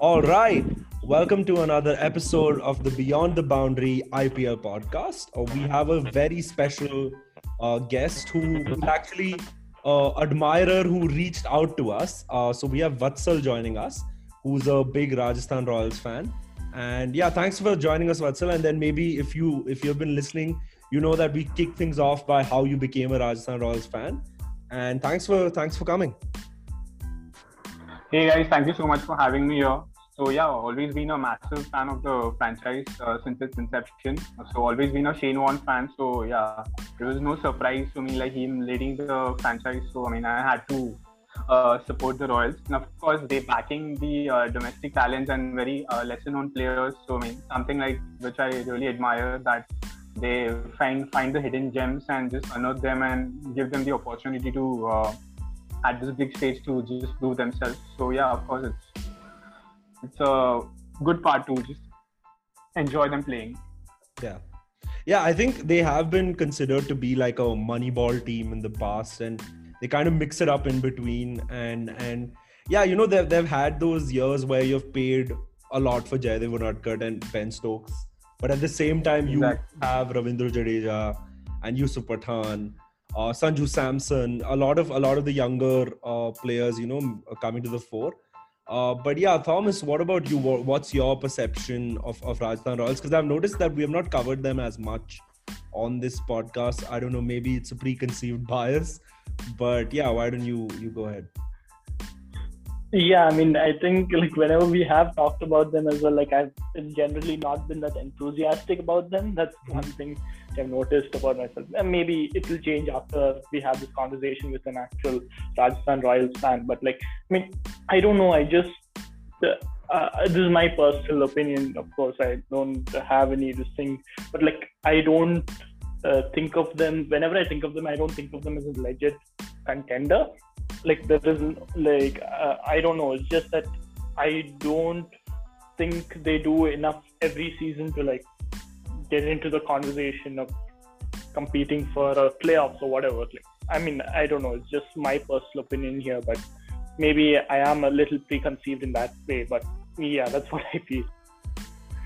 All right. Welcome to another episode of the Beyond the Boundary IPL podcast. Uh, we have a very special uh, guest who who's actually uh, admirer who reached out to us. Uh, so we have Vatsal joining us, who's a big Rajasthan Royals fan. And yeah, thanks for joining us, Vatsal. And then maybe if you if you've been listening, you know that we kick things off by how you became a Rajasthan Royals fan. And thanks for thanks for coming. Hey guys, thank you so much for having me here. So yeah, always been a massive fan of the franchise uh, since its inception. So always been a Shane Warne fan. So yeah, it was no surprise to me like him leading the franchise. So I mean, I had to uh, support the Royals. And of course, they backing the uh, domestic talents and very uh, lesser known players. So I mean, something like which I really admire that they find find the hidden gems and just unearth them and give them the opportunity to uh, at this big stage to just prove themselves. So yeah, of course, it's it's a good part to just enjoy them playing. Yeah. Yeah, I think they have been considered to be like a moneyball team in the past and they kind of mix it up in between and and yeah, you know they've they've had those years where you've paid a lot for Jaydev Unadkat and Ben Stokes. But at the same time you Exactly. have Ravindra Jadeja and Yusuf Pathan, uh, Sanju Samson, a lot of a lot of the younger uh, players, you know, coming to the fore. Uh, but yeah, Thomas, what about you? What's your perception of, of Rajasthan Royals? Because I've noticed that we have not covered them as much on this podcast. I don't know, maybe it's a preconceived bias, but yeah, why don't you you go ahead? Yeah, I mean, I think like whenever we have talked about them as well, like I've generally not been that enthusiastic about them. That's one thing I've noticed about myself. And maybe it will change after we have this conversation with an actual Rajasthan Royals fan. But like, I mean, I don't know. I just uh, uh, this is my personal opinion. Of course, I don't have any this thing, but like, I don't uh, think of them. Whenever I think of them, I don't think of them as a legit contender like there is like uh, i don't know it's just that i don't think they do enough every season to like get into the conversation of competing for a playoffs or whatever. Like i mean i don't know. It's just my personal opinion here but maybe i am a little preconceived in that way but yeah that's what i feel.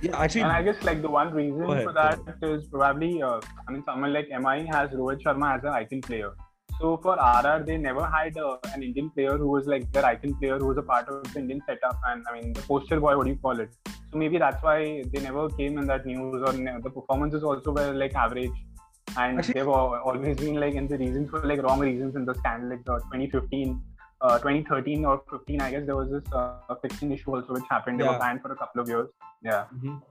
Yeah, actually, And I guess like the one reason ahead, for that is probably uh, I mean someone like MI has Rohit Sharma as an icon player. So for RR, they never had uh, an Indian player who was like their icon player who was a part of the Indian setup and I mean the poster boy, what do you call it? So maybe that's why they never came in that news or ne- the performances also were like average. And Actually- they've always been like in the reasons for like wrong reasons in the scandal, like the 2015, uh, 2013 or 15, I guess there was this uh, fixing issue also which happened. They Yeah. were banned for a couple of years. Yeah. Mhm.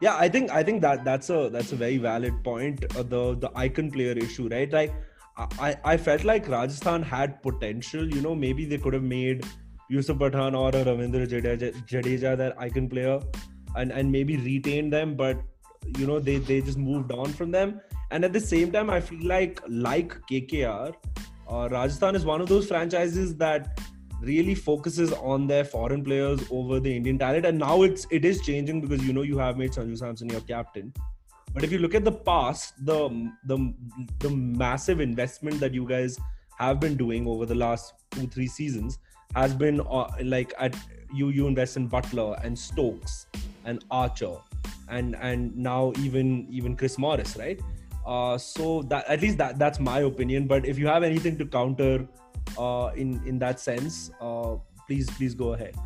Yeah, I think I think that that's a that's a very valid point. Uh, the the icon player issue, right? Like, I I felt like Rajasthan had potential. You know, maybe they could have made Yusuf Pathan or a Ravindra Jadeja, Jadeja their icon player, and and maybe retained them. But you know, they they just moved on from them. And at the same time, I feel like like KKR, uh, Rajasthan is one of those franchises that really focuses on their foreign players over the Indian talent. And now it's it is changing because you know you have made Sanju Samson your captain. But if you look at the past, the the the massive investment that you guys have been doing over the last two three seasons has been uh, like at you you invest in Buttler and Stokes and Archer and and now even even Chris Morris, right? Uh, so that at least that that's my opinion. But if you have anything to counter uh, in in that sense, uh, please please go ahead.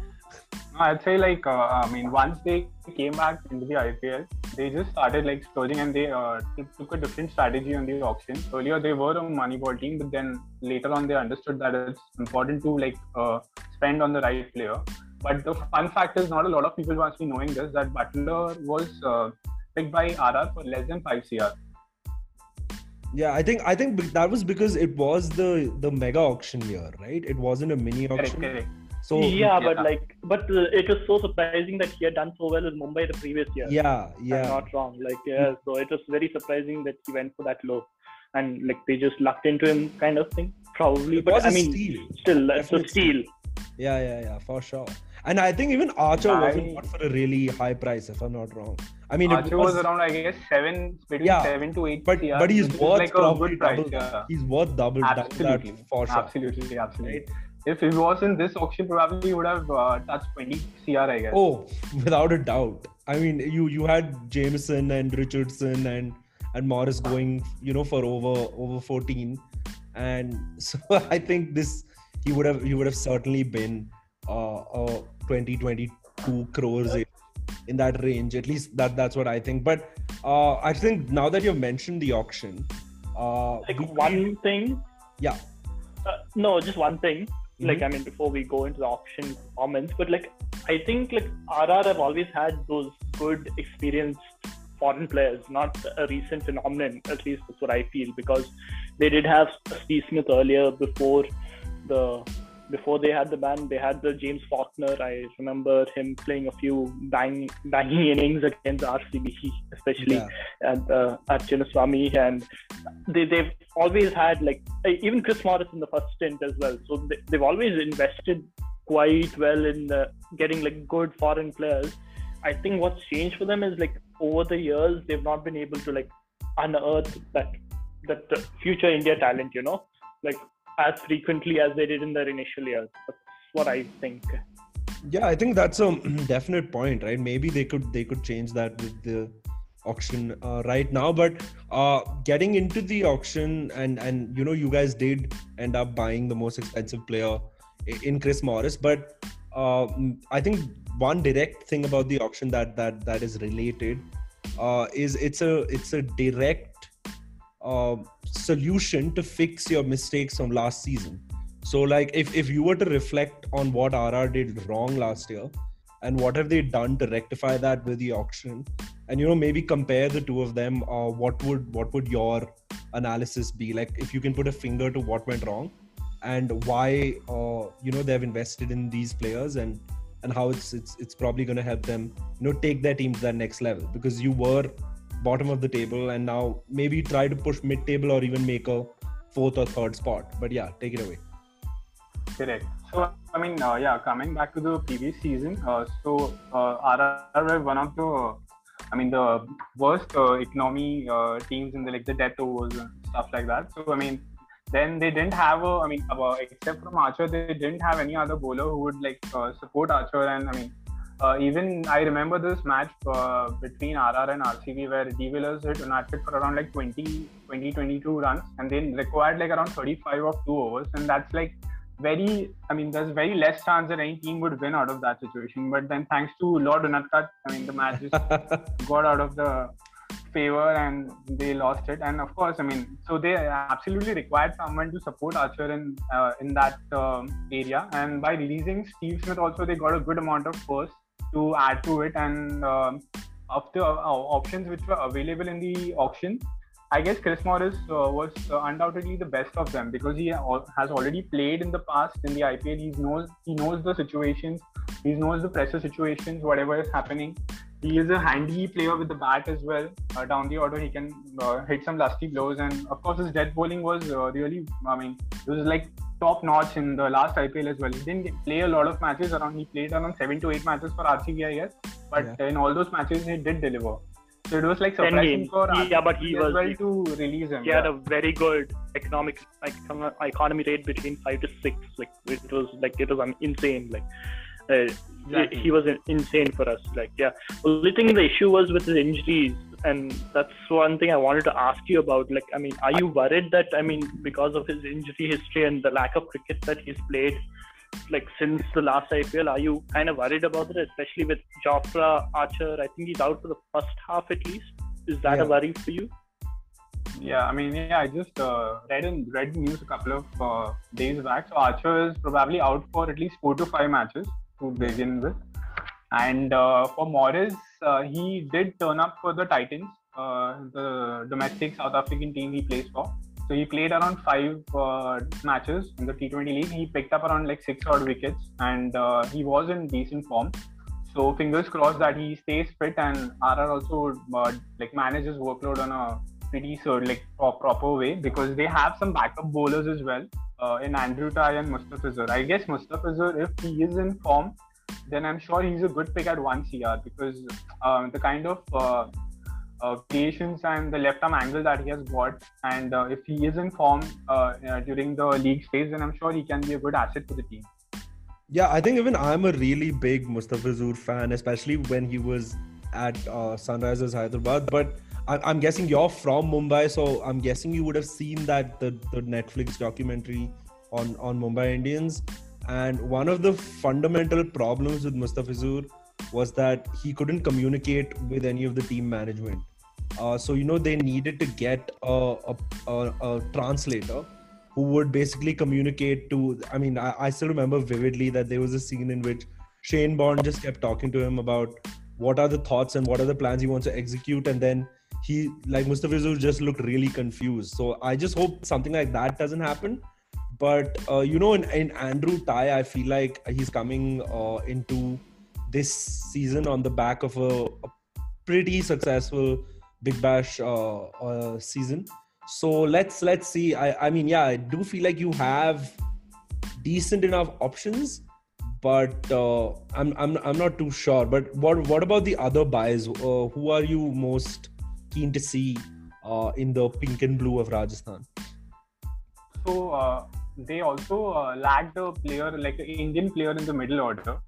I'd say like uh, I mean once they came back into the IPL, they just started like splurging and they uh, took a different strategy on the auction. Earlier they were a moneyball team, but then later on they understood that it's important to like uh, spend on the right player. But the fun fact is, not a lot of people must be knowing this that Buttler was uh, picked by RR for less than five CR. Yeah, I think I think that was because it was the the mega auction year, right? It wasn't a mini Correct, auction. correct. So yeah, but like, but uh, it was so surprising that he had done so well in Mumbai the previous year. yeah, if I'm yeah, not wrong. Like, yeah, so it was very surprising that he went for that low, and like they just lucked into him, kind of thing. Probably, it but was I a mean, steal. still, that's a steal. Yeah, yeah, yeah, for sure. And I think even Archer I- wasn't bought for a really high price, if I'm not wrong. I mean, it Archer was around I guess seven between Yeah, seven to eight. but CR, but he's which worth like a good price. double. Yeah. He's worth double, double that Absolutely, for sure. absolutely, absolutely. Right? If he was in this auction, probably he would have uh, touched 20 CR, I guess. Oh, without a doubt. I mean, you you had Jamieson and Richardson and and Morris going, you know, for over over 14, and so I think this he would have he would have certainly been uh, uh 20 22 crores in that range. At least that that's what I think. But uh, I think now that you've mentioned the auction, uh, like one thing. Yeah. Uh, no, just one thing. Mm-hmm. Like I mean, before we go into the auction comments, but like I think like RR have always had those good experienced foreign players, not a recent phenomenon. At least that's what I feel because they did have Steve Smith earlier before the before they had the ban, they had the James Faulkner. I remember him playing a few bang, banging innings against RCB, especially yeah. at uh, at Chinnaswamy, and they they've always had like even Chris Morris in the first stint as well. So they, they've always invested quite well in uh, getting like good foreign players. I think what's changed for them is like over the years they've not been able to like unearth that that future India talent. You know, like as frequently as they did in their initial years. That's what I think. Yeah, I think that's a definite point, right? Maybe they could they could change that with the auction uh, right now but uh, getting into the auction and and you know you guys did end up buying the most expensive player in Chris Morris but uh, I think one direct thing about the auction that that that is related uh, is it's a it's a direct uh, solution to fix your mistakes from last season. So, like, if, if you were to reflect on what RR did wrong last year and what have they done to rectify that with the auction, and you know maybe compare the two of them, uh, what would what would your analysis be? Like, if you can put a finger to what went wrong and why uh, you know they've invested in these players and and how it's it's it's probably going to help them you know take their team to that next level because you were bottom of the table and now maybe try to push mid table or even make a fourth or third spot. But yeah, take it away. Correct. So, I mean, uh, yeah, coming back to the previous season, uh, so uh, RR one of the, I mean, the worst uh, economy uh, teams in the like the death overs and stuff like that. So, I mean, then they didn't have a, I mean, except from Archer, they didn't have any other bowler who would like uh, support Archer. And I mean, uh, even I remember this match uh, between RR and RCB where De Villiers hit Unadkat for around like 20, 20, 22 runs and they required like around 35 of two overs. And that's like very, I mean, there's very less chance that any team would win out of that situation. But then thanks to Lord Unadkat, I mean, the match just got out of the favor and they lost it. And of course, I mean, so they absolutely required someone to support Archer in uh, in that um, area. And by releasing Steve Smith, also they got a good amount of first to add to it and uh, of the uh, options which were available in the auction I guess Chris Morris uh, was uh, undoubtedly the best of them because he has already played in the past in the IPL. He knows he knows the situations, he knows the pressure situations, whatever is happening. He is a handy player with the bat as well. Uh, down the order, he can uh, hit some lusty blows, and of course, his death bowling was uh, really. I mean, it was like top notch in the last IPL as well. He didn't play a lot of matches around. He played around seven to eight matches for RCB, I guess. But yeah. in all those matches, he did deliver. So it was like surprising for yeah, but he was well to release him. He yeah. had a very good economic like economy rate between five to six. Like it was like it was insane. Like. Uh, exactly. he was insane for us. Like, yeah. Only thing the issue was with his injuries and that's one thing I wanted to ask you about. Like, I mean, are you worried that I mean, because of his injury history and the lack of cricket that he's played, like since the last IPL, are you kind of worried about it, especially with Jofra Archer? I think he's out for the first half at least. Is that yeah. a worry for you? Yeah, I mean, yeah, I just uh, read in read news a couple of uh, days back. So Archer is probably out for at least four to five matches to begin with. And uh, for Morris, uh, he did turn up for the Titans, uh, the domestic South African team he plays for. So he played around five uh, matches in the T20 league. He picked up around like six odd wickets, and uh, he was in decent form. So fingers crossed that he stays fit and RR also uh, like manages workload on a pretty so like proper way because they have some backup bowlers as well uh, in Andrew Tye and Mustafizur. I guess Mustafizur, if he is in form, then I'm sure he's a good pick at one CR because um, the kind of uh, uh, and the left arm angle that he has got. And uh, if he is in form uh, during the league phase, then I'm sure he can be a good asset for the team. Yeah, I think even I'm a really big Mustafa Mustafizur fan, especially when he was at uh, Sunrisers Hyderabad. But I'm guessing you're from Mumbai, so I'm guessing you would have seen that the, the Netflix documentary on on Mumbai Indians. And one of the fundamental problems with Mustafizur was that he couldn't communicate with any of the team management. Uh, so you know they needed to get a, a, a, a, translator who would basically communicate to. I mean, I, I still remember vividly that there was a scene in which Shane Bond just kept talking to him about what are the thoughts and what are the plans he wants to execute, and then he like Mustafizur just looked really confused. So I just hope something like that doesn't happen. But uh, you know, in, in Andrew Tye, I feel like he's coming uh, into this season on the back of a pretty successful Big Bash uh, uh, season. So let's let's see. I I mean, yeah, I do feel like you have decent enough options, but uh, I'm I'm I'm not too sure. But what what about the other buys? Uh, who are you most keen to see uh, in the pink and blue of Rajasthan? So uh, they also lacked a player like an Indian player in the middle order.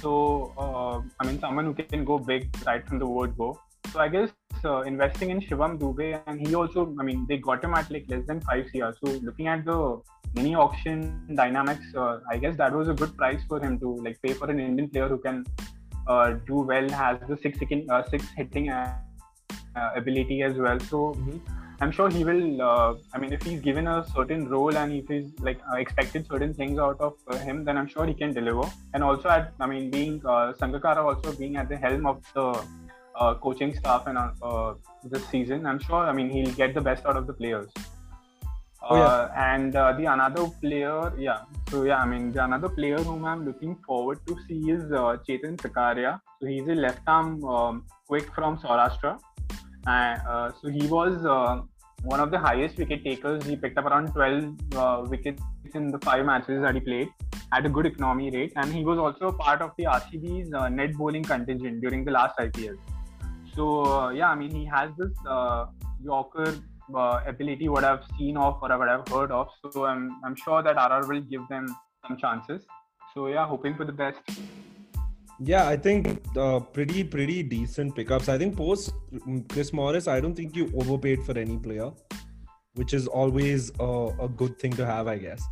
So, uh, I mean, someone who can go big right from the word go. So, I guess uh, investing in Shivam Dube, and he also, I mean, they got him at like less than 5 CR. So, looking at the mini auction dynamics, uh, I guess that was a good price for him to like pay for an Indian player who can uh, do well, has the six, uh, six hitting uh, ability as well. So, mm-hmm I'm sure he will. Uh, I mean, if he's given a certain role and if he's like uh, expected certain things out of uh, him, then I'm sure he can deliver. And also, at I mean, being uh, Sangakkara also being at the helm of the uh, coaching staff and uh, uh, this season, I'm sure. I mean, he'll get the best out of the players. Oh, yeah. and the another player, yeah. So yeah, I mean, the another player whom I'm looking forward to see is Chetan Sakaria. So he's a left arm um, quick from Saurashtra. Uh, so he was uh, one of the highest wicket takers. He picked up around 12 uh, wickets in the five matches that he played at a good economy rate, and he was also a part of the RCB's uh, net bowling contingent during the last IPL. So uh, yeah, I mean he has this uh, Yorker ability, what I've seen of or what I've heard of. So I'm I'm sure that RR will give them some chances. So yeah, hoping for the best. Yeah, I think uh, pretty pretty decent pickups. I think post Chris Morris, I don't think you overpaid for any player, which is always uh, a good thing to have, I guess.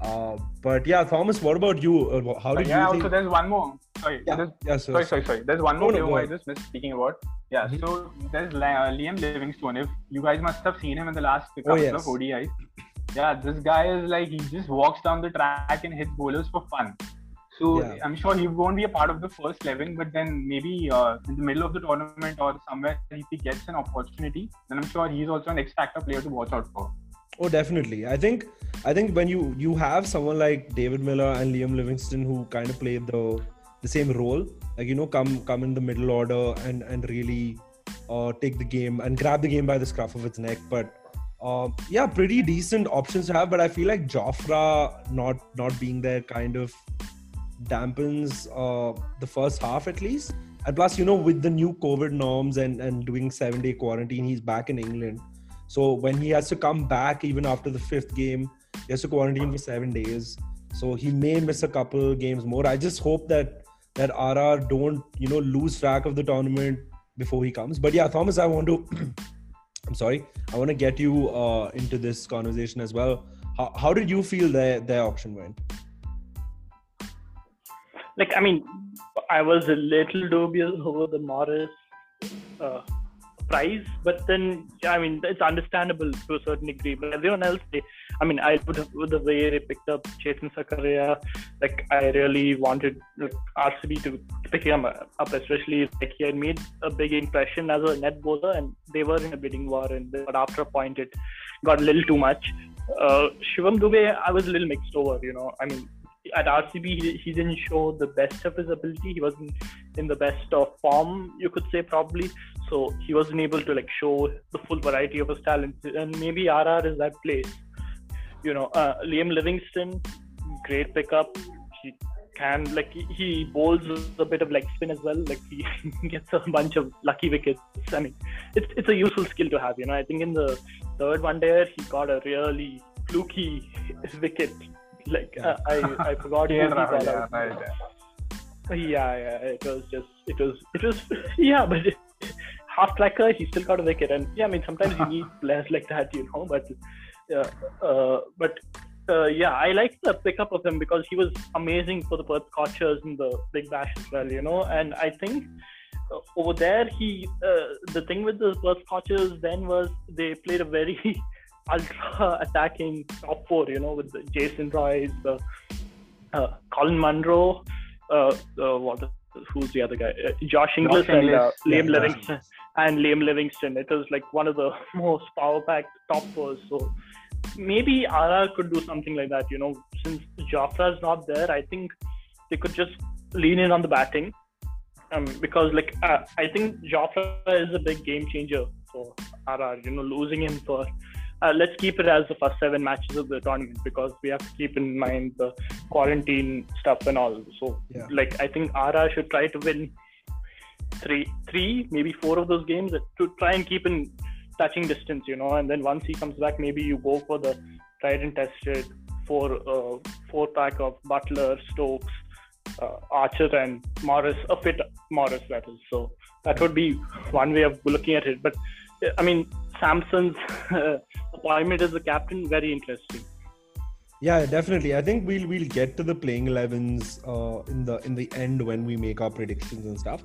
Uh, but yeah, Thomas, what about you? Uh, how did yeah, you? Yeah, also there's one more. Sorry, yeah, yeah sorry, sorry, sorry. There's one more no, no, I just missed speaking about. Yeah, mm-hmm. so there's uh, Liam Livingstone. If you guys must have seen him in the last couple oh, yes. of ODIs. Yeah, this guy is like he just walks down the track and hits bowlers for fun. So yeah. I'm sure he won't be a part of the first 11, but then maybe uh, in the middle of the tournament or somewhere if he gets an opportunity, then I'm sure he's also an X factor player to watch out for. Oh, definitely. I think I think when you you have someone like David Miller and Liam Livingstone who kind of play the the same role, like you know, come come in the middle order and and really uh, take the game and grab the game by the scruff of its neck, but. Uh, yeah, pretty decent options to have, but I feel like Jofra not not being there kind of dampens uh, the first half at least. And plus, you know, with the new COVID norms and, and doing seven day quarantine, he's back in England. So when he has to come back, even after the fifth game, he has to quarantine for seven days. So he may miss a couple games more. I just hope that that RR don't you know lose track of the tournament before he comes. But yeah, Thomas, I want to. I'm sorry. I want to get you uh, into this conversation as well. How, how did you feel their their auction went? like I mean, I was a little dubious over the Morris uh, price, but then I mean it's understandable to a certain degree. But everyone else, they, I mean, I would with the way they picked up Chetan Sakaria, like I really wanted like, RCB to pick him up, especially like he had made a big impression as a net bowler, and they were in a bidding war, and but after a point it got a little too much. Uh, Shivam Dube, I was a little mixed over. You know, I mean, at RCB, he didn't show the best of his ability. He wasn't in the best of form, you could say, probably. So he wasn't able to like show the full variety of his talents And maybe RR is that place. You know, uh, Liam Livingstone great pickup. He can. Like he, bowls a bit of leg spin as well. Like he gets a bunch of lucky wickets. I mean, it's it's a useful skill to have. You know, I think in the third one there he got a really fluky wicket. Like Yeah. uh, I I forgot Yeah, right, yeah. Yeah, yeah, it was just, it was, it was, yeah, but half tracker, he still got a wicket, and yeah, I mean, sometimes you need players like that, you know, but, uh, uh, but, uh, yeah, I like the pickup of him because he was amazing for the Perth Scorchers in the Big Bash as well, you know, and I think uh, over there, he, uh, the thing with the Perth Scorchers then was they played a very ultra attacking top four, you know, with the Jason Roys, the uh, Colin Munro, what who's the other guy? Uh, Josh Inglis and uh, Liam Yeah, Livingstone and Liam Livingstone. It was like one of the most power-packed top fours. So maybe RR could do something like that. You know, since Jofra's not there, I think they could just lean in on the batting. Um, because like uh, I think Jafra is a big game changer for RR. You know, losing him for uh, let's keep it as the first seven matches of the tournament because we have to keep in mind the quarantine stuff and all. So, Yeah. like, I think RR should try to win three, three, maybe four of those games to try and keep in touching distance, you know. And then once he comes back, maybe you go for the tried and tested four, uh, four pack of Buttler, Stokes, uh, Archer, and Morris, a fit Morris that is. So that would be one way of looking at it. But uh, I mean, Samson's appointment as the captain very interesting. Yeah, definitely. I think we'll we'll get to the playing 11s uh, in the in the end when we make our predictions and stuff.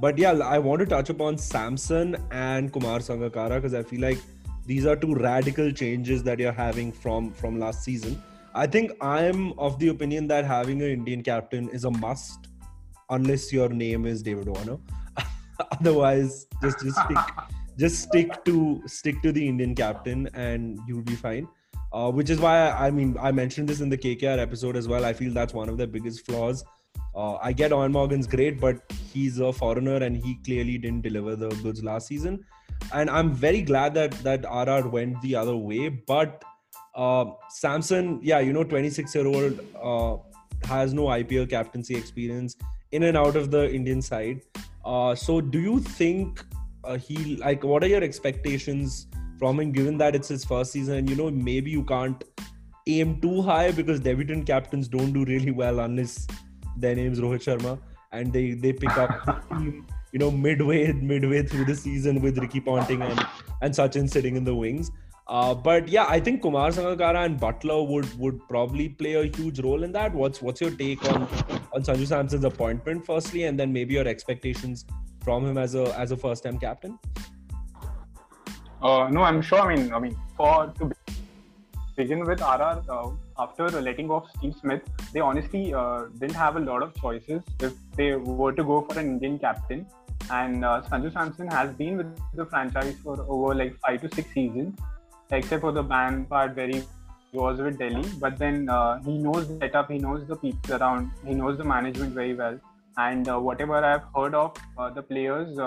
But yeah, I want to touch upon Samson and Kumar Sangakkara because I feel like these are two radical changes that you're having from from last season. I think I'm of the opinion that having an Indian captain is a must, unless your name is David Warner. Otherwise, just just stick just stick to stick to the Indian captain and you'll be fine. Uh, which is why I, mean I mentioned this in the KKR episode as well. I feel that's one of their biggest flaws. Uh, I get Eoin Morgan's great, but he's a foreigner and he clearly didn't deliver the goods last season. And I'm very glad that that RR went the other way. But uh, Samson, yeah, you know, 26 year old uh, has no IPL captaincy experience in and out of the Indian side. Uh, so do you think uh, he like what are your expectations from him given that it's his first season and you know maybe you can't aim too high because debutant captains don't do really well unless their name's Rohit Sharma and they they pick up you know midway midway through the season with Ricky Ponting and and Sachin sitting in the wings uh, but yeah, I think Kumar Sangakkara and Buttler would would probably play a huge role in that. What's what's your take on on Sanju Samson's appointment, firstly, and then maybe your expectations from him as a as a first time captain? Uh, no, I'm sure. I mean, I mean, for to begin with, RR uh, after letting off Steve Smith, they honestly uh, didn't have a lot of choices if they were to go for an Indian captain. And uh, Sanju Samson has been with the franchise for over like five to six seasons, except for the ban part where he was with Delhi. But then uh, he knows the setup, he knows the people around, he knows the management very well. And uh, whatever I've heard of uh, the players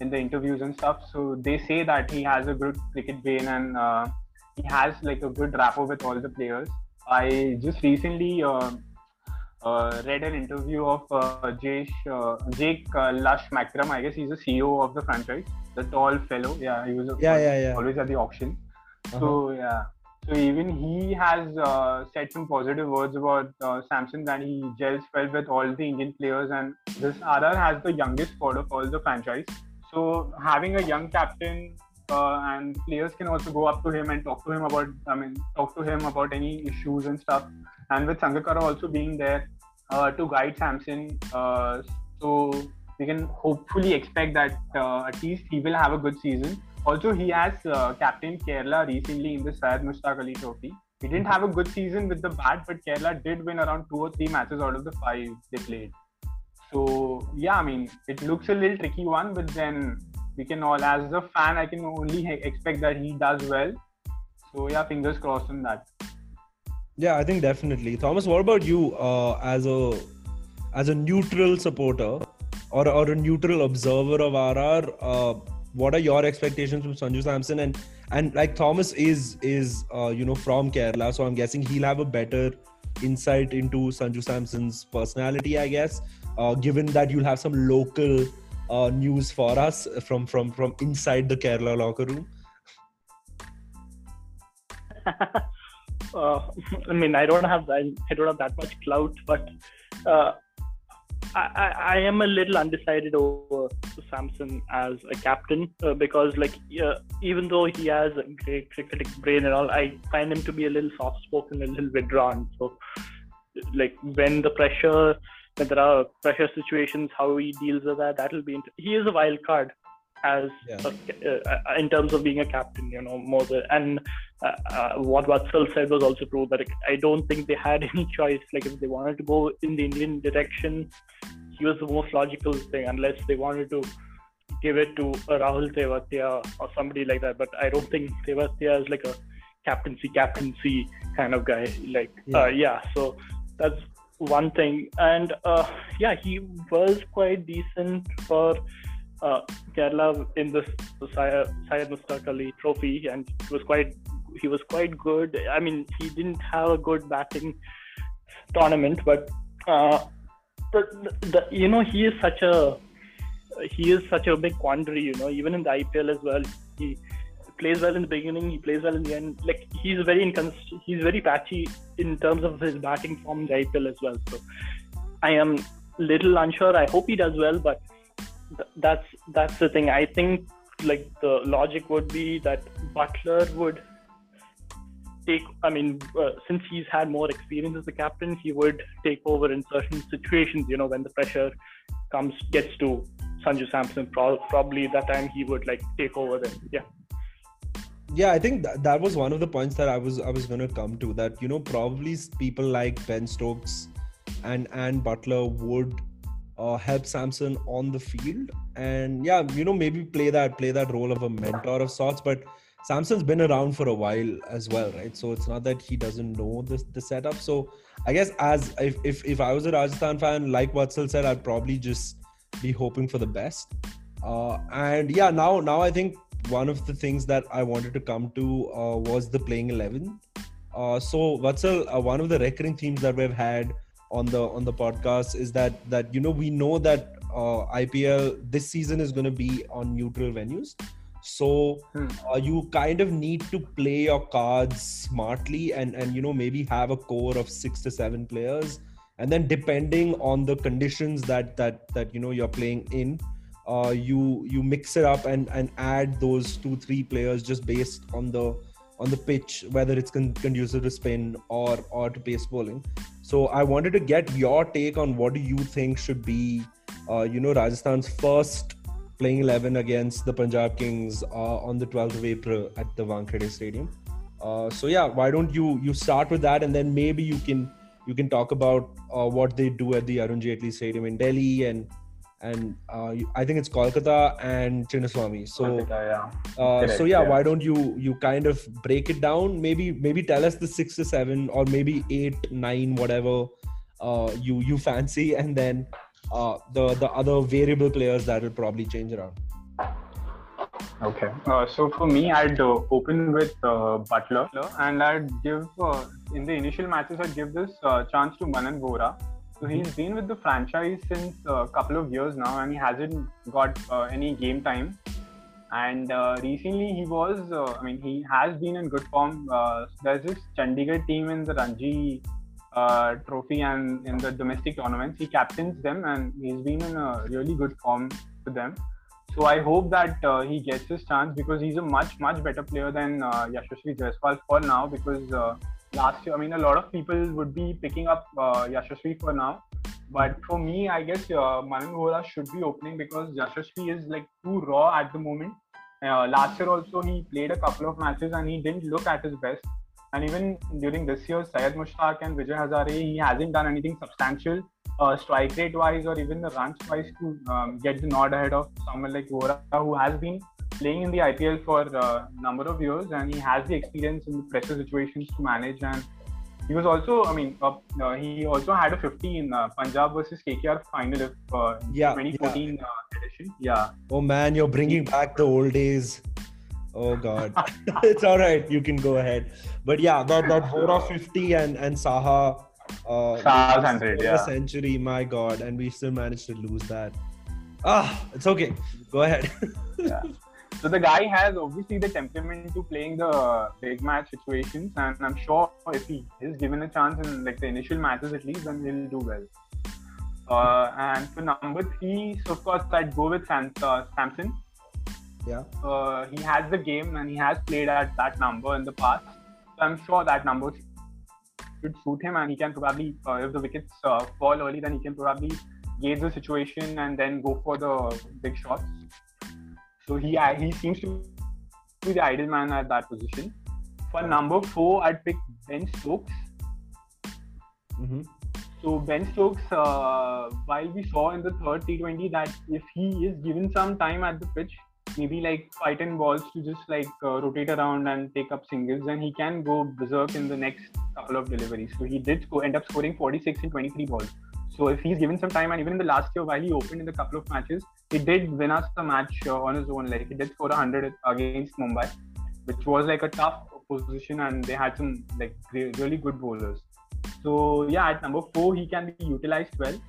in the interviews and stuff, so they say that he has a good cricket brain and he has like a good rapport with all the players. I just recently uh, uh, read an interview of uh, Jake, uh, Jake uh, Lush McCrum. I guess he's the CEO of the franchise, the tall fellow. Yeah, he was Yeah, yeah, yeah. always at the auction. Uh-huh. So yeah, so even he has uh, said some positive words about uh, Samson that he gels well with all the Indian players, and this RR has the youngest squad of all the franchise. So having a young captain uh, and players can also go up to him and talk to him about, I mean, talk to him about any issues and stuff. And with Sangakkara also being there uh, to guide Samson, uh, so we can hopefully expect that uh, at least he will have a good season. Also, he has uh, captained Kerala recently in the Syed Mushtaq Ali Trophy. He didn't have a good season with the bat, but Kerala did win around two or three matches out of the five they played. So yeah, I mean, it looks a little tricky one, but then we can all, as a fan, I can only expect that he does well. So yeah, fingers crossed on that. Yeah, I think definitely. Thomas, what about you uh, as a as a neutral supporter or, or a neutral observer of RR? Uh, what are your expectations from Sanju Samson and and like Thomas is is uh, you know from Kerala, so I'm guessing he'll have a better insight into Sanju Samson's personality, I guess. Uh, given that you'll have some local uh, news for us from from from inside the Kerala locker room. uh, I mean, I don't have I, I don't have that much clout, but uh, I, I am a little undecided over Samson as a captain uh, because, like, even though he has a great cricketing brain and all, I find him to be a little soft-spoken, a little withdrawn. So, like, when the pressure, when there are pressure situations, how he deals with that, that'll be. Int- he is a wild card as yeah. a, uh, in terms of being a captain, you know, more than, and uh, uh, what Vatsal said was also true that I don't think they had any choice. Like if they wanted to go in the Indian direction, he was the most logical thing, unless they wanted to give it to Rahul Tewatia or somebody like that. But I don't think Tewatia is like a captaincy captaincy kind of guy. Like yeah, uh, yeah so that's one thing. And uh, yeah, he was quite decent for uh, Kerala in this Syed Mushtaq Ali Trophy, and he was quite he was quite good. I mean, he didn't have a good batting tournament, but uh, the, the, you know he is such a he is such a big quandary. You know, even in the IPL as well, he plays well in the beginning, he plays well in the end. Like he's very inconsistent. He's very patchy in terms of his batting form in the IPL as well. So I am little unsure. I hope he does well, but th- that's that's the thing. I think like the logic would be that Buttler would take i mean uh, since he's had more experience as a captain he would take over in certain situations you know when the pressure comes gets to sanju samson pro- probably that time he would like take over then yeah yeah i think th- that was one of the points that i was i was going to come to that you know probably people like ben stokes and and Buttler would uh, help samson on the field and yeah you know maybe play that play that role of a mentor of sorts but Samson's been around for a while as well, right? So it's not that he doesn't know the, the setup. So I guess as if, if, if I was a Rajasthan fan, like Vatsal said, I'd probably just be hoping for the best. Uh, and yeah, now now I think one of the things that I wanted to come to uh, was the playing eleven. Uh, so Vatsal, uh, one of the recurring themes that we've had on the on the podcast is that that you know we know that uh, IPL this season is going to be on neutral venues so hmm. uh, you kind of need to play your cards smartly and and you know maybe have a core of six to seven players and then depending on the conditions that that that you know you're playing in uh, you you mix it up and and add those two three players just based on the on the pitch whether it's con- conducive to spin or or to pace bowling so i wanted to get your take on what do you think should be uh, you know rajasthan's first playing 11 against the Punjab Kings uh, on the 12th of April at the Wankhede Stadium. Uh, so yeah, why don't you you start with that and then maybe you can you can talk about uh, what they do at the Arun Jaitley Stadium in Delhi and and uh, I think it's Kolkata and Chinnaswamy. So Kolkata, yeah. Uh, Correct, so yeah, yeah, why don't you you kind of break it down? Maybe maybe tell us the six to seven or maybe eight, nine, whatever uh, you you fancy, and then uh, the the other variable players that will probably change around. Okay, uh, so for me, I'd uh, open with uh, Buttler, and I'd give uh, in the initial matches, I'd give this uh, chance to Manan Vohra. So he's mm-hmm. been with the franchise since a couple of years now, and he hasn't got any game time. And recently, he was, I mean, he has been in good form. there's this Chandigarh team in the Ranji uh, trophy and in the domestic tournaments. He captains them and he's been in a really good form for them. So I hope that uh, he gets his chance because he's a much much better player than uh, Yashasvi Jaiswal for now. Because uh, last year, I mean, a lot of people would be picking up uh, Yashasvi for now. But for me, I guess uh, Manan should be opening because Yashasvi is like too raw at the moment. Uh, last year also he played a couple of matches and he didn't look at his best. And even during this year, Syed Mushtaq and Vijay Hazare, he hasn't done anything substantial uh, strike rate wise or even the runs wise to um, get the nod ahead of someone like Vohra, who has been playing in the IPL for a uh, number of years and he has the experience in the pressure situations to manage. And he was also, I mean, uh, uh, he also had a 50 in uh, Punjab versus KKR final of uh, yeah, 2014 yeah. Uh, edition. Yeah. Oh man, you're bringing back the old days. Oh god, it's all right. You can go ahead. But yeah, that that Vohra 50 and and Saha Uh, Stars 100, a yeah. century, my God, and we still managed to lose that. Ah, it's okay. Go ahead. Yeah. So the guy has obviously the temperament to playing the big match situations, and I'm sure if he is given a chance in like the initial matches at least, then he'll do well. Uh, and for number three, so of course I'd go with Sam, uh, Samson. yeah. Uh, he has the game and he has played at that number in the past. So I'm sure that number should suit him, and he can probably, uh, if the wickets uh, fall early, then he can probably gauge the situation and then go for the big shots. So he uh, he seems to be the ideal man at that position. For number four, I'd pick Ben Stokes. Mm-hmm. So Ben Stokes, uh, while we saw in the third T20 that if he is given some time at the pitch, maybe like fight and balls to just like uh, rotate around and take up singles, then he can go berserk in the next couple of deliveries. So he did end up scoring 46 in 23 balls. So if he's given some time, and even in the last year while he opened in the couple of matches, he did win us the match uh, on his own. Like he did score 100 against Mumbai, which was like a tough position, and they had some like re- really good bowlers. So yeah, at number four, he can be utilized well.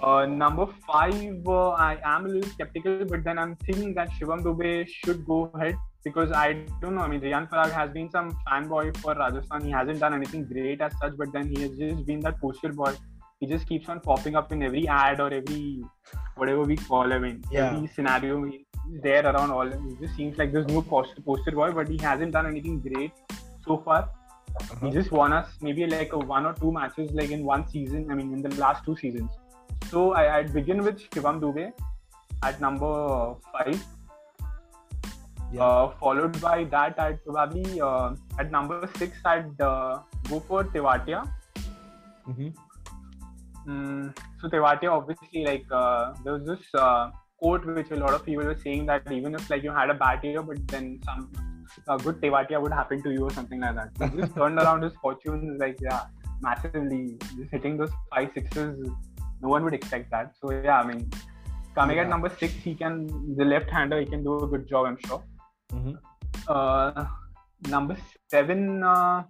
Uh, number five, uh, I am a little skeptical, but then I'm thinking that Shivam Dube should go ahead because I don't know. I mean, Riyan Parag has been some fanboy for Rajasthan. He hasn't done anything great as such, but then he has just been that poster boy. He just keeps on popping up in every ad or every whatever we call. I mean, Yeah. every scenario he's there around all. It just seems like this new poster poster boy, but he hasn't done anything great so far. Uh-huh. He just won us maybe like a one or two matches like in one season. I mean, in the last two seasons. So I, I'd begin with Shivam Dube at number five. Yeah. Uh, followed by that, I'd probably uh, at number six, I'd uh, go for Tewatia. Mm-hmm. Mm, so Tewatia, obviously, like uh, there was this uh, quote which a lot of people were saying that even if like you had a bad year, but then some good Tewatia would happen to you or something like that. He just turned around his fortunes like yeah, massively. Just hitting those five sixes, no one would expect that. So yeah, I mean, coming at number six, he can the left-hander. He can do a good job, I'm sure. Mm-hmm. Uh, number seven. Uh,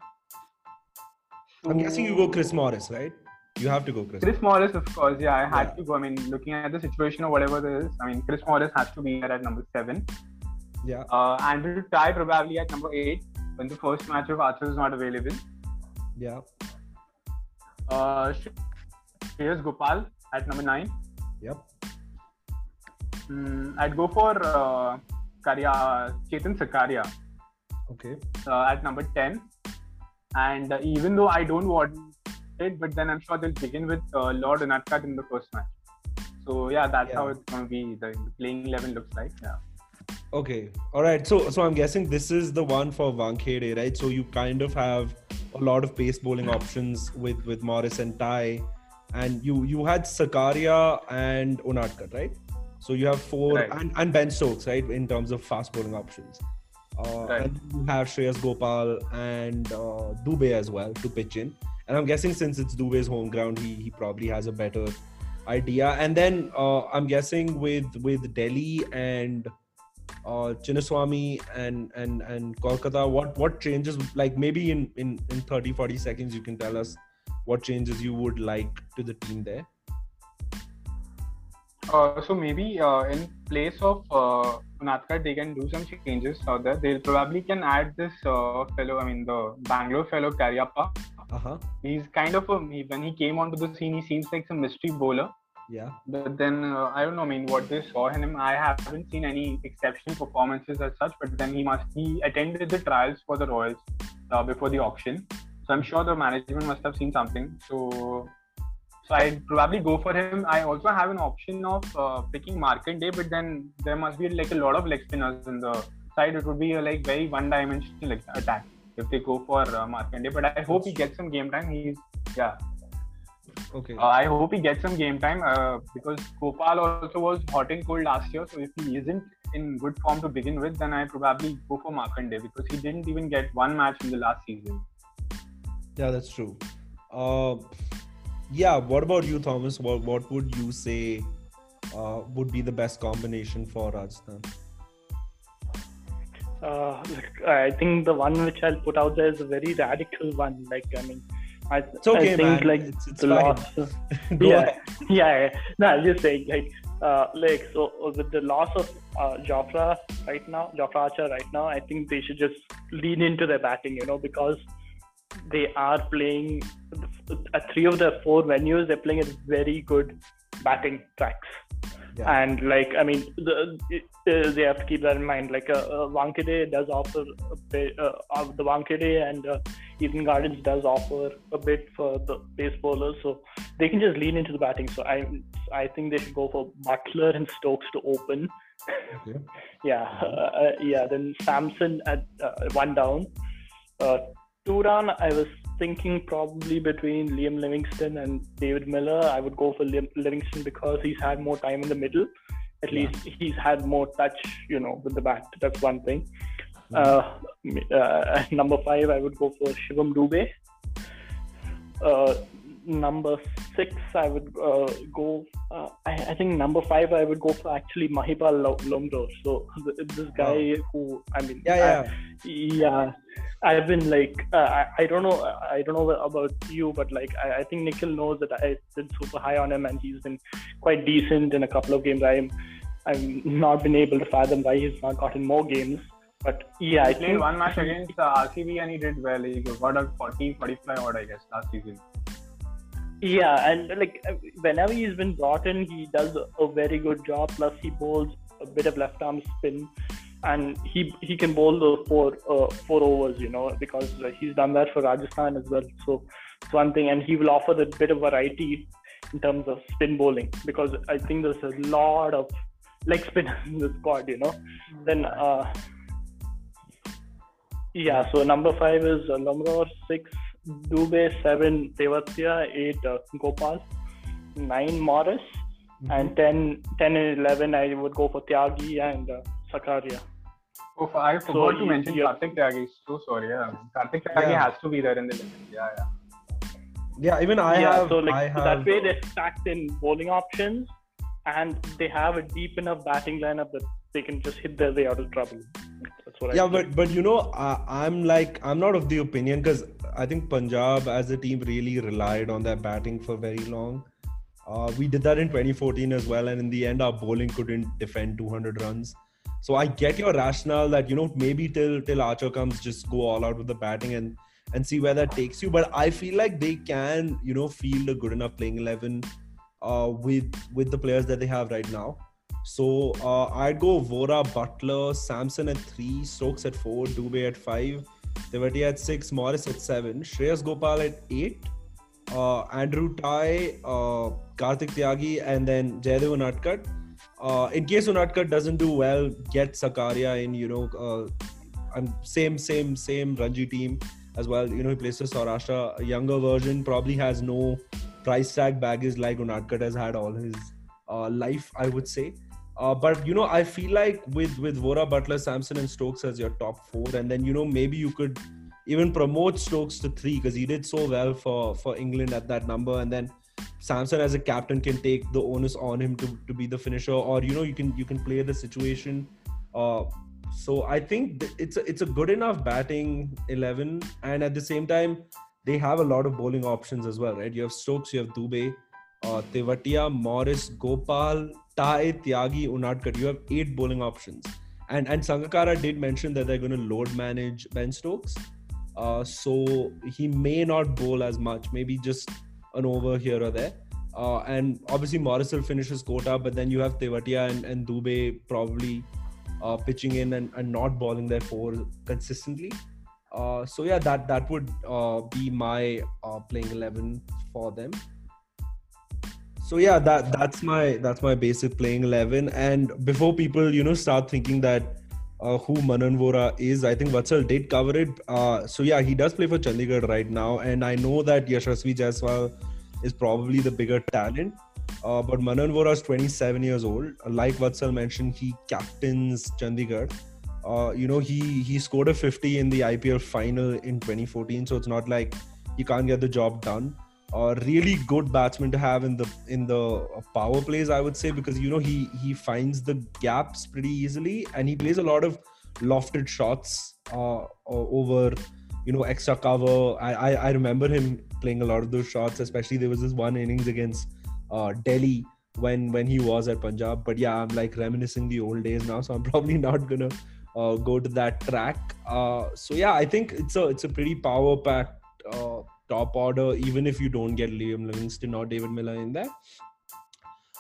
I'm guessing you go Chris Morris, right? You have to go Chris. Chris Morris, of course, yeah, I had Yeah. to go. I mean, looking at the situation or whatever there is, I mean, Chris Morris has to be there at number seven. Yeah. Uh, Andrew Tye probably at number eight when the first match of Archer is not available. Yeah. Uh, Shreyas Gopal at number nine. Yep. Mm, I'd go for uh, Karya, Chetan Sakaria Okay. uh, at number 10. And uh, even though I don't want it, but then I'm sure they'll begin with uh, Lord Unadkat in the first match. So yeah, that's how it's going to be. The, playing 11 looks like. Yeah. Okay. All right. So so I'm guessing this is the one for Wankhede, right? So you kind of have a lot of pace bowling options with with Morris and Tye, and you you had Sakaria and Unadkat, right? So you have four Right. and, and Ben Stokes, right, in terms of fast bowling options. Uh, Right. And you have Shreyas Gopal and uh, Dube as well to pitch in. And I'm guessing since it's Dube's home ground, he he probably has a better idea. And then uh, I'm guessing with with Delhi and uh, Chinnaswamy and and and Kolkata, what what changes? Like maybe in in in 30 40 seconds, you can tell us what changes you would like to the team there. Uh, so maybe uh, in place of uh, Unadkat, they can do some changes out there. They'll probably can add this uh, fellow, I mean the Bangalore fellow Cariappa. Uh huh. He's kind of a, he, when he came onto the scene, he seems like some mystery bowler. Yeah. But then uh, I don't know. I mean, what they saw in him, I haven't seen any exceptional performances as such. But then he must he attended the trials for the Royals uh, before the auction, so I'm sure the management must have seen something. So, so I'd probably go for him. I also have an option of uh, picking Markande, but then there must be like a lot of leg spinners in the side. It would be a like very one-dimensional like, attack if they go for uh, Markande. But I hope he gets some game time. He's yeah. Okay. Uh, I hope he gets some game time uh, because Gopal also was hot and cold last year. So if he isn't in good form to begin with, then I probably go for Markande because he didn't even get one match in the last season. Yeah, that's true. Uh, yeah. What about you, Thomas? What what would you say uh, would be the best combination for Rajasthan? Uh, I think the one which I'll put out there is a very radical one. Like, I mean, I, It's okay, I think man. like It's- it's the loss. Yeah, yeah, yeah. No, I'm just saying like uh, like so with the loss of uh, Jofra right now, Jofra Archer right now, I think they should just lean into their batting, you know, because they are playing at three of the four venues. They're playing at very good batting tracks. Yeah. And like, I mean, the, uh, they have to keep that in mind. Like, uh, uh, Wankhede does offer a bit, uh, uh, the Wankhede and uh, Eden Gardens does offer a bit for the pace bowlers, so they can just lean into the batting. So I, I think they should go for Buttler and Stokes to open. Okay. Yeah, uh, uh, yeah. Then Samson at uh, one down. Down. I was thinking probably between Liam Livingstone and David Miller. I would go for Liam Livingstone because he's had more time in the middle. At Yeah. least he's had more touch, you know, with the bat. That's one thing. Mm-hmm. Uh, uh, number five, I would go for Shivam Dube. Uh, number six, I would uh, go. Uh, I, I think number five, I would go for actually Mahipal Lo- Lomror. So th- this guy who I mean, Yeah, yeah. I, yeah. I've been like, uh, I, I don't know, I don't know about you, but like, I, I think Nikhil knows that I've been super high on him, and he's been quite decent in a couple of games. I'm, I've not been able to fathom why he's not gotten more games. But yeah, I He played think one match against uh, RCB and he did well. He got a 40, 45 odd, I guess, last season. Yeah, and like whenever he's been brought in, he does a very good job. Plus, he bowls a bit of left arm spin, and he he can bowl the four uh, four overs, you know, because uh, he's done that for Rajasthan as well. So it's one thing, and he will offer a bit of variety in terms of spin bowling because I think there's a lot of leg spinners in the squad, you know. Then uh, yeah, so number five is uh, six Dube, seven Tewatia, eight uh, Gopal, nine Morris, Mm-hmm. and 10, 10 and 11 I would go for Tyagi and uh, Sakaria. Oh, I forgot to you- mention you- Karthik Tyagi. So sorry. Yeah. Karthik Tyagi Yeah. has to be there in the list. Yeah, yeah. Yeah, even I yeah, have. so like I so have. that way they're stacked in bowling options and they have a deep enough batting lineup that they can just hit their way out of trouble. That's what I yeah, think. but but you know, I, I'm like I'm not of the opinion because I think Punjab as a team really relied on their batting for very long. Uh, we did that in 2014 as well, and in the end, our bowling couldn't defend 200 runs. So I get your rationale that you know maybe till till Archer comes, just go all out with the batting and and see where that takes you. But I feel like they can you know field a good enough playing 11 uh, with with the players that they have right now. So uh, I'd go Vora, Buttler, Samson at three, Stokes at four, Dube at five, Tewatia at six, Morris at seven, Shreyas Gopal at eight, uh, Andrew Tye, uh, Karthik Tyagi, and then Jaydev Unadkat. Uh, in case Unadkat doesn't do well, get Sakaria in. You know, uh, same, same, same Ranji team as well. You know, he plays for Saurashtra. A younger version probably has no price tag baggage like Unadkat has had all his uh, life, I would say. Uh, but you know, I feel like with with Vora, Buttler, Samson, and Stokes as your top four, and then you know maybe you could even promote Stokes to three because he did so well for for England at that number, and then Samson as a captain can take the onus on him to, to be the finisher, or you know you can you can play the situation. Uh, so I think th- it's a, it's a good enough batting eleven, and at the same time they have a lot of bowling options as well, right? You have Stokes, you have Dube, uh, Tewatia, Morris, Gopal, Tye, Tyagi, Unadkat. You have eight bowling options. And and Sangakkara did mention that they're going to load manage Ben Stokes. Uh, so he may not bowl as much, maybe just an over here or there. Uh, and obviously Morris will finish his quota, but then you have Tewatia and, and Dube probably uh, pitching in and, and not bowling their four consistently. Uh, so yeah, that that would uh, be my uh, playing eleven for them. So yeah, that that's my that's my basic playing eleven. And before people you know start thinking that uh, who Manan Vora is, I think Vatsal did cover it. Uh, so yeah, he does play for Chandigarh right now, and I know that Yashasvi Jaiswal is probably the bigger talent. Uh, but Manan Vora is 27 years old. Like Vatsal mentioned, he captains Chandigarh. Uh, you know, he he scored a 50 in the IPL final in 2014, so it's not like he can't get the job done. Uh, really good batsman to have in the in the power plays, I would say, because you know he he finds the gaps pretty easily, and he plays a lot of lofted shots uh, over you know extra cover. I, I I remember him playing a lot of those shots. Especially there was this one innings against uh, Delhi when when he was at Punjab. But yeah, I'm like reminiscing the old days now, so I'm probably not gonna uh, go to that track. Uh, so yeah, I think it's a it's a pretty power packed uh, top order, even if you don't get Liam Livingstone or David Miller in there.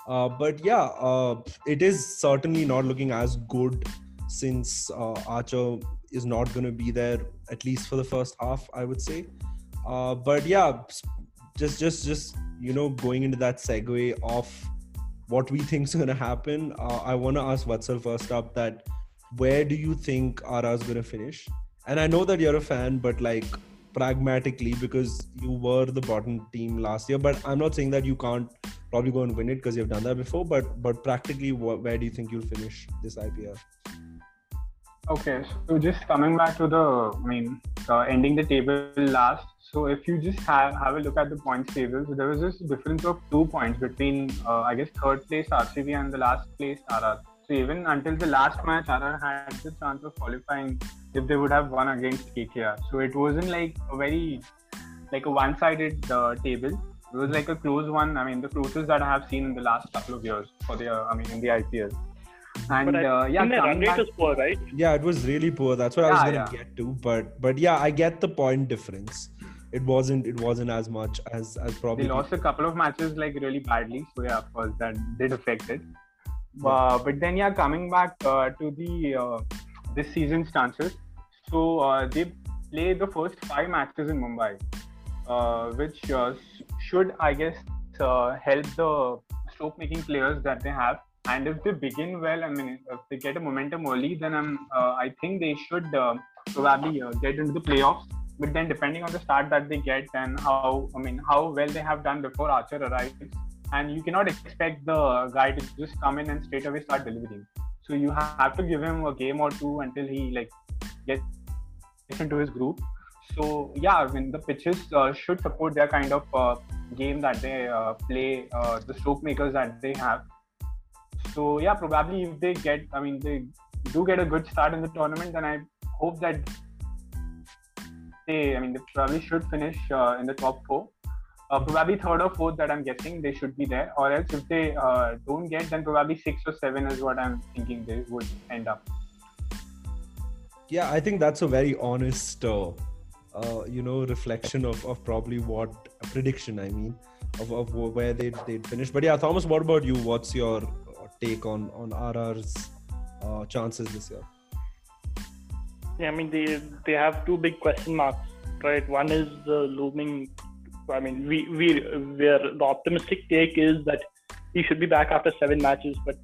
Uh, but yeah, uh, it is certainly not looking as good since uh, Archer is not going to be there at least for the first half, I would say. Uh, but yeah, just just just you know going into that segue of what we think is going to happen. Uh, I want to ask Vatsal first up that where do you think RR is going to finish? And I know that you're a fan, but like pragmatically, because you were the bottom team last year, but I'm not saying that you can't probably go and win it because you've done that before. But but practically, where do you think you'll finish this IPL? Okay, so just coming back to the, I mean, uh, ending the table last. So if you just have have a look at the points table, so there was this difference of two points between, uh, I guess, third place RCB and the last place RR. So even until the last match, RR had the chance of qualifying if they would have won against KKR. So it wasn't like a very like a one-sided uh, table. It was like a close one. I mean, the closest that I have seen in the last couple of years for the, uh, I mean, in the IPL. And uh, yeah, the run rate is poor, right? Yeah, it was really poor. That's what yeah, I was gonna yeah. get to. But but yeah, I get the point difference. It wasn't it wasn't as much as as probably. They lost a couple of matches like really badly. So yeah, of course that did affect it. Uh, but then yeah, coming back uh, to the uh, this season's chances. So uh, they play the first five matches in Mumbai, uh, which uh, should I guess help the stroke making players that they have. And if they begin well, I mean, if they get a momentum early, then I'm, I think they should probably get into the playoffs. But then, depending on the start that they get and how, I mean, how well they have done before Archer arrives, and you cannot expect the guy to just come in and straight away start delivering. So you have to give him a game or two until he like gets into his group. So yeah, I mean the pitches uh, should support their kind of uh, game that they uh, play, uh, the stroke makers that they have. So yeah, probably if they get, I mean they do get a good start in the tournament, then I hope that they, I mean they probably should finish uh, in the top four uh, probably third or fourth that I'm guessing they should be there. Or else if they uh, don't get, then probably six or seven is what I'm thinking they would end up. Yeah, I think that's a very honest, uh, uh you know, reflection of, of probably what a prediction. I mean, of, of where they they'd finish. But yeah, Thomas, what about you? What's your uh, take on on RR's uh, chances this year? Yeah, I mean they they have two big question marks, right? One is the looming I mean, we we where the optimistic take is that he should be back after seven matches, but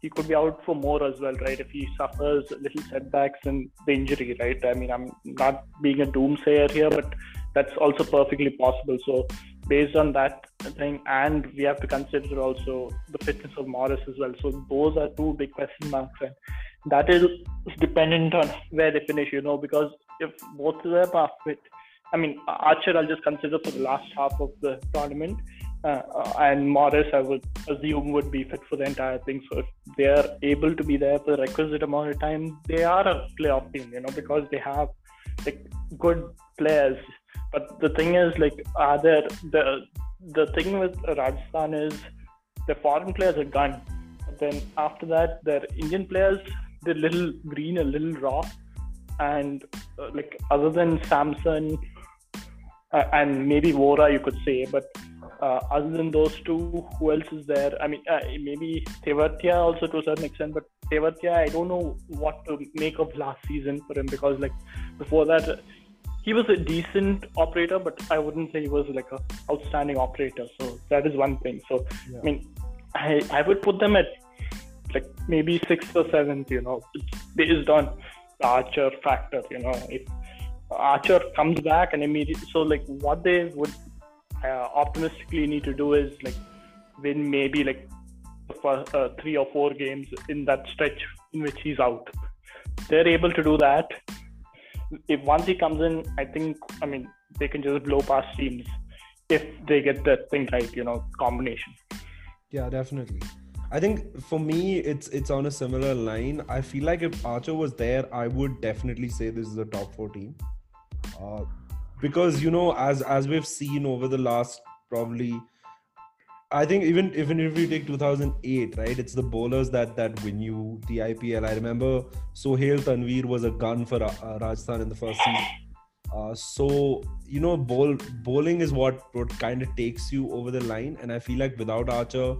he could be out for more as well, right? If he suffers little setbacks and the injury, right? I mean, I'm not being a doomsayer here, but that's also perfectly possible. So, based on that thing, and we have to consider also the fitness of Morris as well. So, those are two big question marks, and that is dependent on where they finish, you know, because if both of them are fit, I mean, Archer I'll just consider for the last half of the tournament, uh, uh, and Morris I would assume would be fit for the entire thing. So if they are able to be there for the requisite amount of time, they are a playoff team, you know, because they have like good players. But the thing is, like, are there the the thing with Rajasthan is the foreign players are gone. Then after that, their Indian players they're little green, a little raw, and uh, like other than Samson uh, and maybe Vora, you could say. But uh, other than those two, who else is there? I mean, uh, maybe Tewatia also to a certain extent, but Tewatia, I don't know what to make of last season for him because, like, before that, he was a decent operator, but I wouldn't say he was like a outstanding operator. So that is one thing. So yeah. I mean, I I would put them at like maybe sixth or seventh. You know, based on Archer factor. You know, if Archer comes back and immediately. So like what they would uh, optimistically need to do is like win maybe like uh, three or four games in that stretch in which he's out. They're able to do that. If once he comes in, I think I mean they can just blow past teams if they get that thing right. You know, combination. Yeah, definitely. I think for me, it's it's on a similar line. I feel like if Archer was there, I would definitely say this is a top four team Uh, because you know, as as we've seen over the last probably, I think even even if we take 2008, right? It's the bowlers that that win you the IPL. I remember Sohail Tanvir was a gun for uh, Rajasthan in the first season. Uh, so you know, bowl bowling is what what kind of takes you over the line, and I feel like without Archer,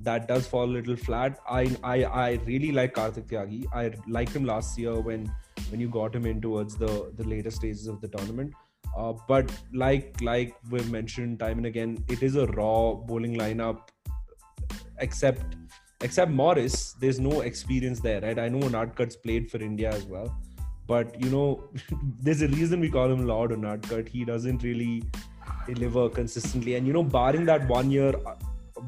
that does fall a little flat. I I I really like Kartik Tyagi. I liked him last year when when you got him in towards the the later stages of the tournament. Uh, but like like we've mentioned time and again, it is a raw bowling lineup. Except except Morris, there's no experience there, right? I know Unadkat's played for India as well, but you know, there's a reason we call him Lord Unadkat. He doesn't really deliver consistently, and you know, barring that one year uh,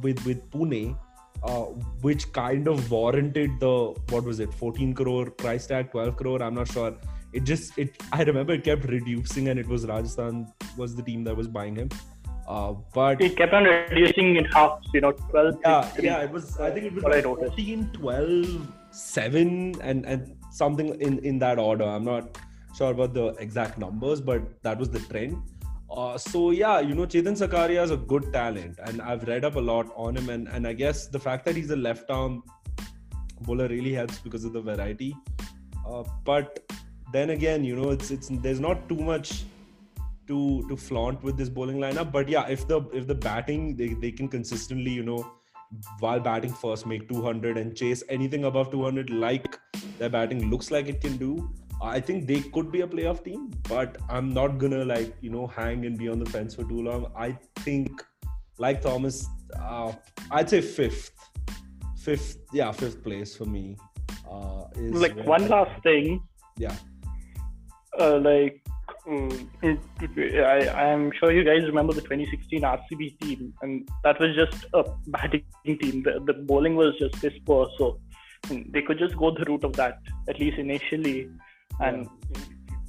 with with Pune, uh, which kind of warranted the what was it 14 crore price tag 12 crore? I'm not sure. It just it i remember it kept reducing and it was rajasthan was the team that was buying him. Uh, but it kept on reducing in half you know 12 yeah yeah it was i think it was like 14 12 7 and and something in in that order. I'm not sure about the exact numbers but that was the trend uh, so yeah, you know, Chetan Sakaria is a good talent, and I've read up a lot on him, and and I guess the fact that he's a left arm bowler really helps because of the variety. Uh, but then again, you know, it's it's there's not too much to to flaunt with this bowling lineup. But yeah, if the if the batting they, they can consistently, you know, while batting first make 200 and chase anything above 200 like their batting looks like it can do I think they could be a playoff team, but I'm not gonna like you know hang and be on the fence for too long. I think, like Thomas, uh, I'd say fifth, fifth, yeah, fifth place for me. Uh, is like one last thing. Yeah. Uh, like mm, I, I'm sure you guys remember the 2016 RCB team, and that was just a batting team. The, the bowling was just this poor, so they could just go the route of that at least initially and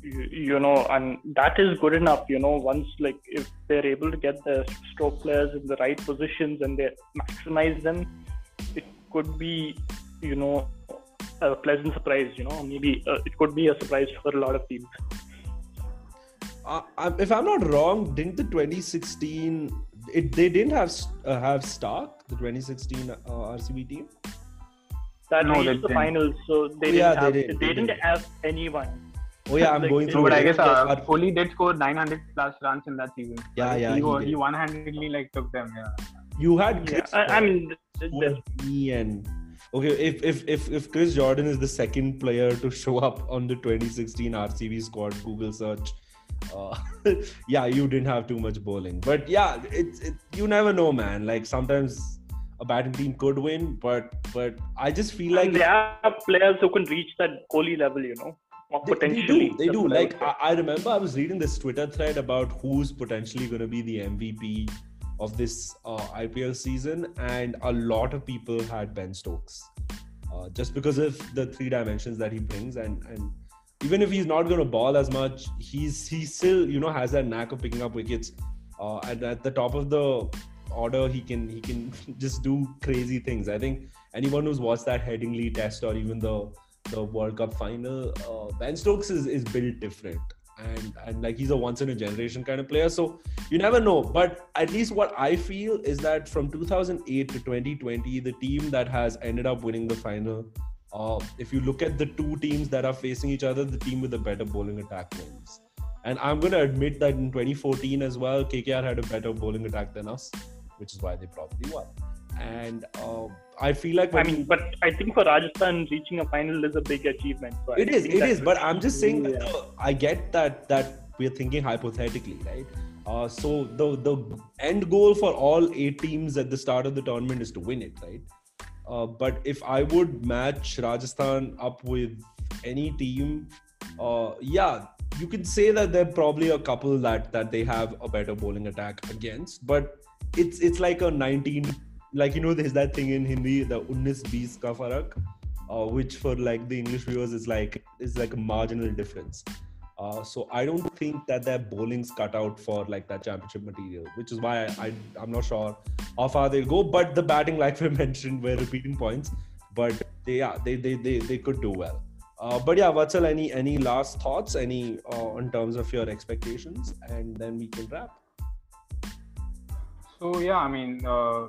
you, you, know and that is good enough you know once like if they're able to get the stroke players in the right positions and they maximize them it could be you know a pleasant surprise you know maybe uh, it could be a surprise for a lot of teams. Uh, if i'm not wrong didn't the 2016 it they didn't have uh, have Starc the 2016 uh, rcb team that no, reached the didn't. finals. So they oh, didn't yeah, have, they, did, they, they didn't did. have anyone. Oh yeah, I'm like, going through. But I guess uh, Kohli did score 900 plus runs in that season. Yeah, yeah. He, he, he one-handedly like took them. Yeah. You had Chris yeah, I, I mean, me and okay. If if if if Chris Jordan is the second player to show up on the 2016 RCB squad, Google search. Uh, yeah, you didn't have too much bowling, but yeah, it's it, you never know, man. Like sometimes a batting team could win, but but I just feel like there are players who can reach that Kohli level, you know. They, potentially, they do. They do. Like I, I, remember, I was reading this Twitter thread about who's potentially going to be the MVP of this uh, IPL season, and a lot of people had Ben Stokes, uh, just because of the three dimensions that he brings, and and even if he's not going to ball as much, he's he still you know has that knack of picking up wickets. Uh, and at the top of the order he can he can just do crazy things. I think anyone who's watched that headingley test or even the the world cup final uh, ben stokes is, is built different. And and like he's a once in a generation kind of player. So you never know. But at least what i feel is that from 2008 to 2020 the team that has ended up winning the final uh, if you look at the two teams that are facing each other the team with the better bowling attack wins. And i'm going to admit that in 2014 as well kkr had a better bowling attack than us which is why they probably won. And uh, I feel like I mean, but I think for Rajasthan reaching a final is a big achievement. So it is, it is. But I'm just saying yeah. that I get that that we're thinking hypothetically, right? Uh, so the the end goal for all eight teams at the start of the tournament is to win it, right? Uh, but if I would match Rajasthan up with any team, uh, yeah, you can say that they're probably a couple that that they have a better bowling attack against. But it's it's like a 19 like you know there's that thing in Hindi the 19 20 ka farak uh, which for like the English viewers is like is like a marginal difference. Uh, so I don't think that their bowling's cut out for like that championship material, which is why I, I am not sure how far they'll go. But the batting, like we mentioned, we're repeating points. But they yeah they they they, they could do well. Uh, but yeah, Vatsal, any any last thoughts? Any uh, in terms of your expectations, and then we can wrap. So yeah, I mean, uh,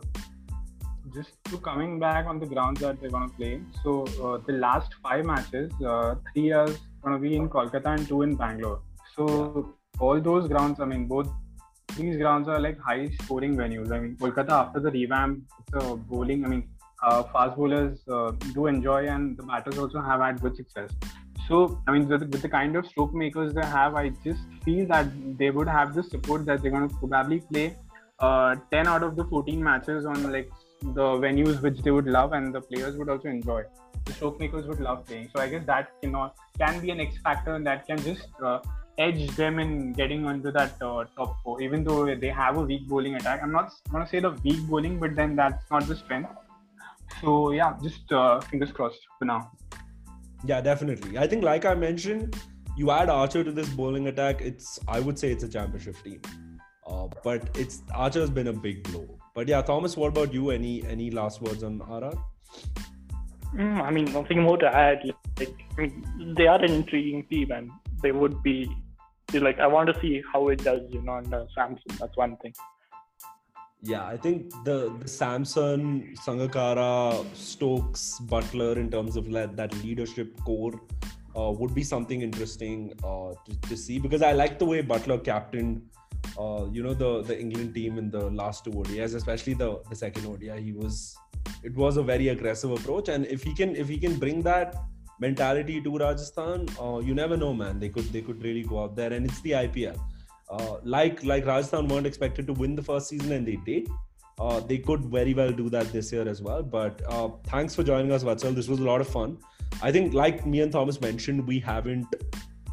just to coming back on the grounds that they're gonna play. So uh, the last five matches, uh, three are gonna be in Kolkata and two in Bangalore. So all those grounds, I mean, both these grounds are like high scoring venues. I mean, Kolkata after the revamp, a bowling. I mean, uh, fast bowlers uh, do enjoy, and the batters also have had good success. So, I mean, with, with the kind of stroke makers they have, I just feel that they would have the support that they're going to probably play uh, 10 out of the 14 matches on like the venues which they would love, and the players would also enjoy. The stroke makers would love playing. So, I guess that cannot can be an X factor that can just uh, edge them in getting onto that uh, top four, even though they have a weak bowling attack. I'm not going to say the weak bowling, but then that's not the strength. So yeah, just uh, fingers crossed for now. Yeah, definitely. I think, like I mentioned, you add Archer to this bowling attack. It's I would say it's a championship team, uh, but it's Archer's been a big blow. But yeah, Thomas, what about you? Any any last words on RR? Mm, I mean, nothing more to add. Like, I mean, they are an intriguing team, and they would be like I want to see how it does, you know, under Samson. That's one thing. Yeah, I think the, the Samson, Sangakkara, Stokes, Buttler, in terms of that, that leadership core uh, would be something interesting uh, to, to see because I like the way Buttler captained, uh, you know, the the England team in the last two ODIs, especially the the second ODI. He was, it was a very aggressive approach, and if he can if he can bring that mentality to Rajasthan, uh, you never know, man. They could they could really go out there, and it's the IPL. Uh, like like Rajasthan weren't expected to win the first season and they did. Uh, they could very well do that this year as well. But uh, thanks for joining us, Vatsal. This was a lot of fun. I think, like me and Thomas mentioned, we haven't,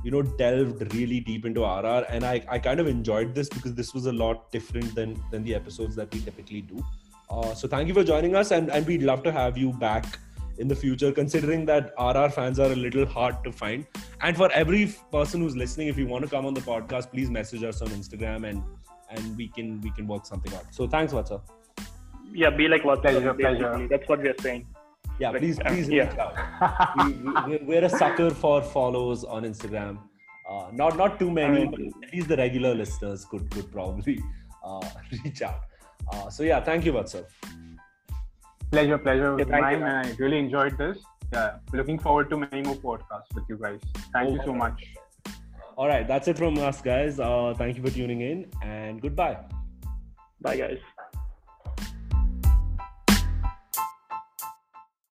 you know, delved really deep into RR, and I, I kind of enjoyed this because this was a lot different than than the episodes that we typically do. Uh, so thank you for joining us, and and we'd love to have you back in the future, considering that RR fans are a little hard to find. And for every person who's listening, if you want to come on the podcast, please message us on Instagram and and we can we can work something out. So thanks, Vatsa. Yeah, be like what pleasure, pleasure. That's what we're saying. Yeah, like, please, please uh, reach out. we, we, are a sucker for follows on Instagram. Uh, not not too many, but at least the regular listeners could could probably uh, reach out. Uh, so yeah, thank you, Vatsa. Pleasure, pleasure yeah, mine, you, and I really enjoyed this. Yeah, looking forward to many more podcasts with you guys. Thank oh, you so much. All right, that's it from us, guys. Uh, thank you for tuning in, and goodbye. Bye, guys.